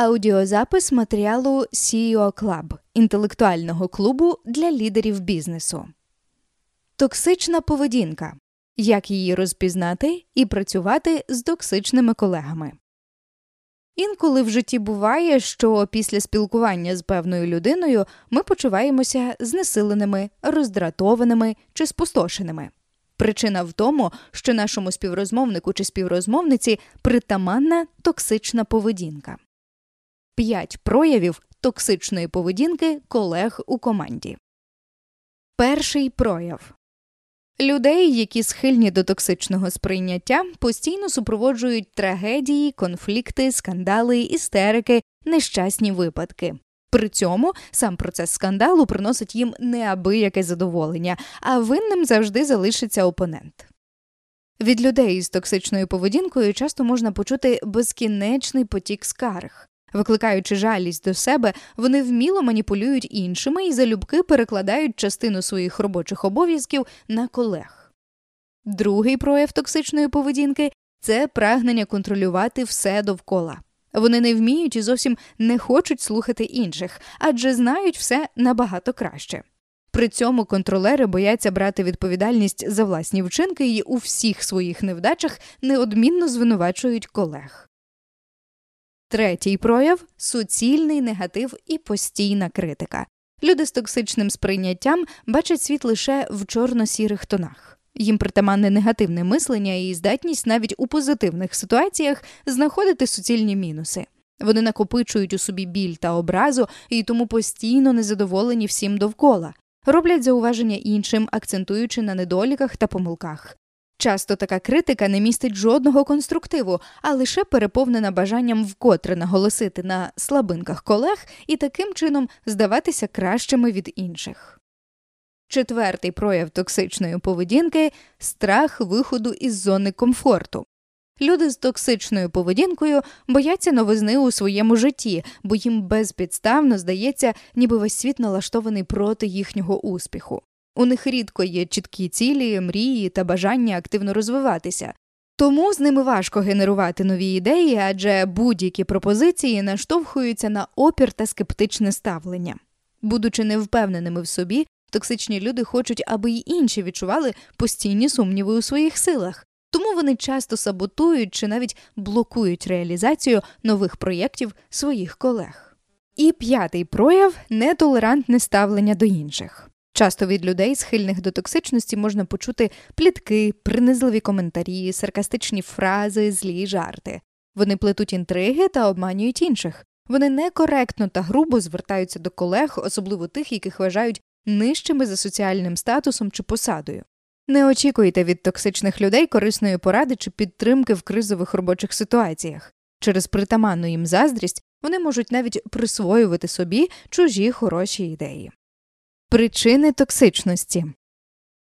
Аудіозапис матеріалу CEO Club – інтелектуального клубу для лідерів бізнесу. Токсична поведінка. Як її розпізнати і працювати з токсичними колегами. Інколи в житті буває, що після спілкування з певною людиною ми почуваємося знесиленими, роздратованими чи спустошеними. Причина в тому, що нашому співрозмовнику чи співрозмовниці притаманна токсична поведінка. П'ять проявів токсичної поведінки колег у команді. Перший прояв людей, які схильні до токсичного сприйняття, постійно супроводжують трагедії, конфлікти, скандали, істерики, нещасні випадки. При цьому сам процес скандалу приносить їм неабияке задоволення, а винним завжди залишиться опонент. Від людей з токсичною поведінкою часто можна почути безкінечний потік скарг. Викликаючи жалість до себе, вони вміло маніпулюють іншими і залюбки перекладають частину своїх робочих обов'язків на колег. Другий прояв токсичної поведінки це прагнення контролювати все довкола. Вони не вміють і зовсім не хочуть слухати інших, адже знають все набагато краще. При цьому контролери бояться брати відповідальність за власні вчинки і у всіх своїх невдачах неодмінно звинувачують колег. Третій прояв суцільний негатив і постійна критика. Люди з токсичним сприйняттям бачать світ лише в чорно-сірих тонах. Їм притаманне негативне мислення і здатність навіть у позитивних ситуаціях знаходити суцільні мінуси. Вони накопичують у собі біль та образу і тому постійно незадоволені всім довкола, роблять зауваження іншим, акцентуючи на недоліках та помилках. Часто така критика не містить жодного конструктиву, а лише переповнена бажанням вкотре наголосити на слабинках колег і таким чином здаватися кращими від інших. Четвертий прояв токсичної поведінки страх виходу із зони комфорту. Люди з токсичною поведінкою бояться новизни у своєму житті, бо їм безпідставно здається, ніби весь світ налаштований проти їхнього успіху. У них рідко є чіткі цілі, мрії та бажання активно розвиватися. Тому з ними важко генерувати нові ідеї, адже будь-які пропозиції наштовхуються на опір та скептичне ставлення. Будучи невпевненими в собі, токсичні люди хочуть, аби й інші відчували постійні сумніви у своїх силах, тому вони часто саботують чи навіть блокують реалізацію нових проєктів своїх колег. І п'ятий прояв нетолерантне ставлення до інших. Часто від людей, схильних до токсичності, можна почути плітки, принизливі коментарі, саркастичні фрази, злі жарти. Вони плетуть інтриги та обманюють інших. Вони некоректно та грубо звертаються до колег, особливо тих, яких вважають нижчими за соціальним статусом чи посадою. Не очікуйте від токсичних людей корисної поради чи підтримки в кризових робочих ситуаціях. Через притаманну їм заздрість вони можуть навіть присвоювати собі чужі хороші ідеї. Причини токсичності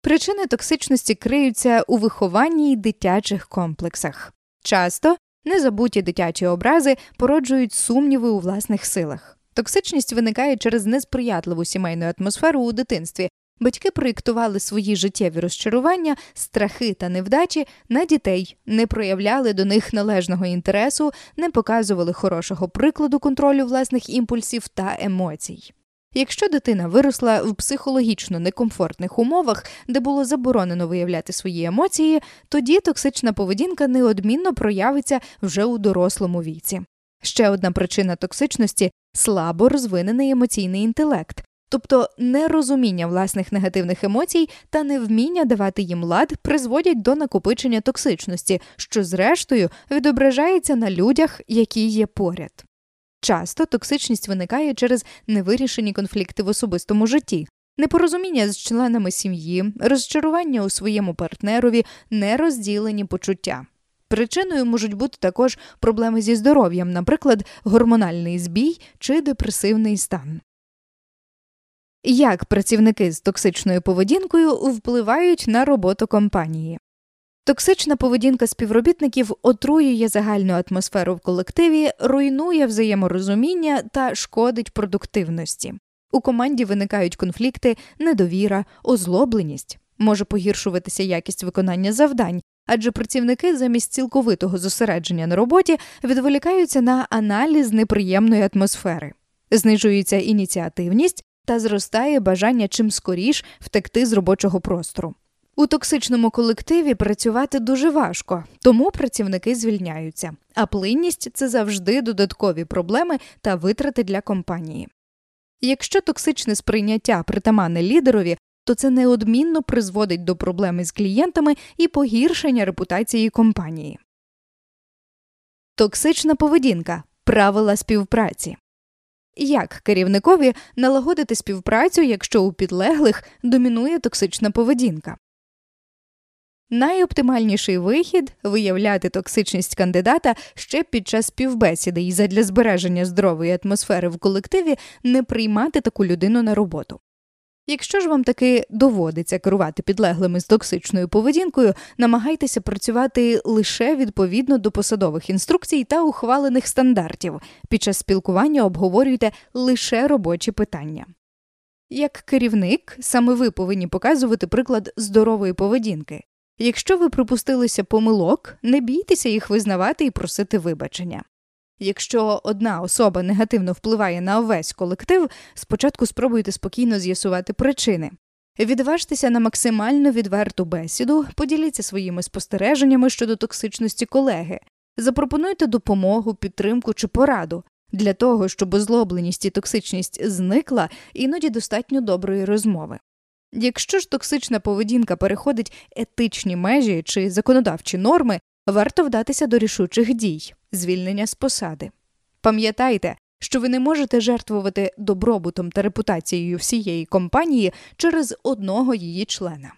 причини токсичності криються у вихованні й дитячих комплексах. Часто незабуті дитячі образи породжують сумніви у власних силах. Токсичність виникає через несприятливу сімейну атмосферу у дитинстві. Батьки проєктували свої життєві розчарування, страхи та невдачі на дітей, не проявляли до них належного інтересу, не показували хорошого прикладу контролю власних імпульсів та емоцій. Якщо дитина виросла в психологічно некомфортних умовах, де було заборонено виявляти свої емоції, тоді токсична поведінка неодмінно проявиться вже у дорослому віці. Ще одна причина токсичності слабо розвинений емоційний інтелект, тобто нерозуміння власних негативних емоцій та невміння давати їм лад призводять до накопичення токсичності, що зрештою відображається на людях, які є поряд. Часто токсичність виникає через невирішені конфлікти в особистому житті, непорозуміння з членами сім'ї, розчарування у своєму партнерові, нерозділені почуття. Причиною можуть бути також проблеми зі здоров'ям, наприклад, гормональний збій чи депресивний стан. Як працівники з токсичною поведінкою впливають на роботу компанії? Токсична поведінка співробітників отруює загальну атмосферу в колективі, руйнує взаєморозуміння та шкодить продуктивності. У команді виникають конфлікти, недовіра, озлобленість, може погіршуватися якість виконання завдань, адже працівники замість цілковитого зосередження на роботі відволікаються на аналіз неприємної атмосфери, знижується ініціативність та зростає бажання чим скоріш втекти з робочого простору. У токсичному колективі працювати дуже важко, тому працівники звільняються, а плинність це завжди додаткові проблеми та витрати для компанії. Якщо токсичне сприйняття притаманне лідерові, то це неодмінно призводить до проблеми з клієнтами і погіршення репутації компанії. Токсична поведінка правила співпраці. Як керівникові налагодити співпрацю, якщо у підлеглих домінує токсична поведінка? Найоптимальніший вихід виявляти токсичність кандидата ще під час співбесіди і задля збереження здорової атмосфери в колективі не приймати таку людину на роботу. Якщо ж вам таки доводиться керувати підлеглими з токсичною поведінкою, намагайтеся працювати лише відповідно до посадових інструкцій та ухвалених стандартів. Під час спілкування обговорюйте лише робочі питання. Як керівник, саме ви повинні показувати приклад здорової поведінки. Якщо ви припустилися помилок, не бійтеся їх визнавати і просити вибачення. Якщо одна особа негативно впливає на увесь колектив, спочатку спробуйте спокійно з'ясувати причини. Відважтеся на максимально відверту бесіду, поділіться своїми спостереженнями щодо токсичності колеги, запропонуйте допомогу, підтримку чи пораду. Для того, щоб озлобленість і токсичність зникла, іноді достатньо доброї розмови. Якщо ж токсична поведінка переходить етичні межі чи законодавчі норми, варто вдатися до рішучих дій, звільнення з посади. Пам'ятайте, що ви не можете жертвувати добробутом та репутацією всієї компанії через одного її члена.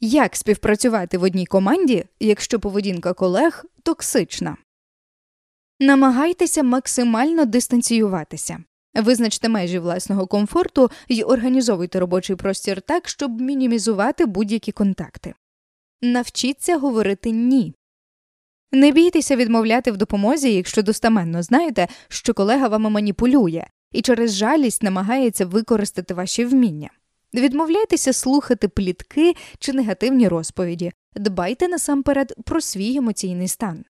Як співпрацювати в одній команді, якщо поведінка колег токсична? Намагайтеся максимально дистанціюватися. Визначте межі власного комфорту і організовуйте робочий простір так, щоб мінімізувати будь-які контакти. Навчіться говорити ні. Не бійтеся відмовляти в допомозі, якщо достаменно знаєте, що колега вами маніпулює і через жалість намагається використати ваші вміння. Відмовляйтеся слухати плітки чи негативні розповіді, дбайте насамперед про свій емоційний стан.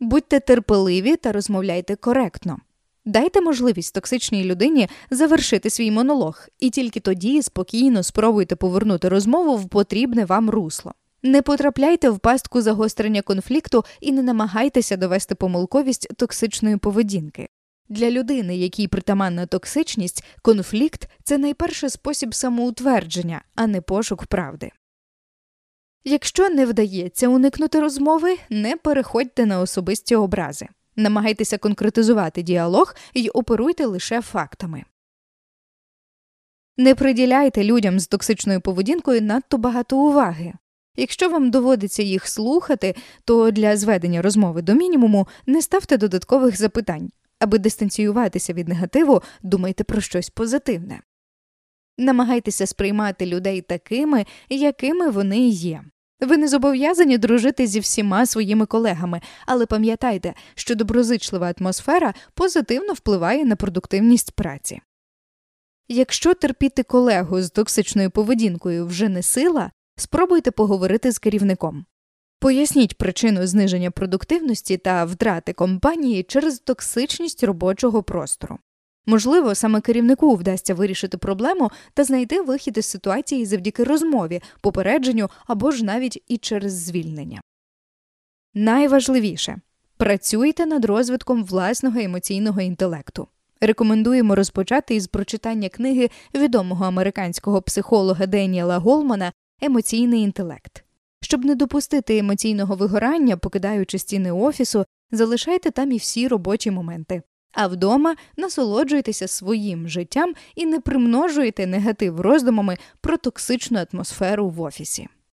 Будьте терпеливі та розмовляйте коректно. Дайте можливість токсичній людині завершити свій монолог, і тільки тоді спокійно спробуйте повернути розмову в потрібне вам русло. Не потрапляйте в пастку загострення конфлікту і не намагайтеся довести помилковість токсичної поведінки. Для людини, якій притаманна токсичність, конфлікт це найперший спосіб самоутвердження, а не пошук правди. Якщо не вдається уникнути розмови, не переходьте на особисті образи. Намагайтеся конкретизувати діалог і оперуйте лише фактами. Не приділяйте людям з токсичною поведінкою надто багато уваги. Якщо вам доводиться їх слухати, то для зведення розмови до мінімуму не ставте додаткових запитань, аби дистанціюватися від негативу, думайте про щось позитивне. Намагайтеся сприймати людей такими, якими вони є. Ви не зобов'язані дружити зі всіма своїми колегами, але пам'ятайте, що доброзичлива атмосфера позитивно впливає на продуктивність праці. Якщо терпіти колегу з токсичною поведінкою вже не сила, спробуйте поговорити з керівником. Поясніть причину зниження продуктивності та втрати компанії через токсичність робочого простору. Можливо, саме керівнику вдасться вирішити проблему та знайти вихід із ситуації завдяки розмові, попередженню або ж навіть і через звільнення. Найважливіше працюйте над розвитком власного емоційного інтелекту. Рекомендуємо розпочати із прочитання книги відомого американського психолога Деніела Голмана Емоційний інтелект. Щоб не допустити емоційного вигорання, покидаючи стіни офісу, залишайте там і всі робочі моменти. А вдома насолоджуйтеся своїм життям і не примножуйте негатив роздумами про токсичну атмосферу в офісі.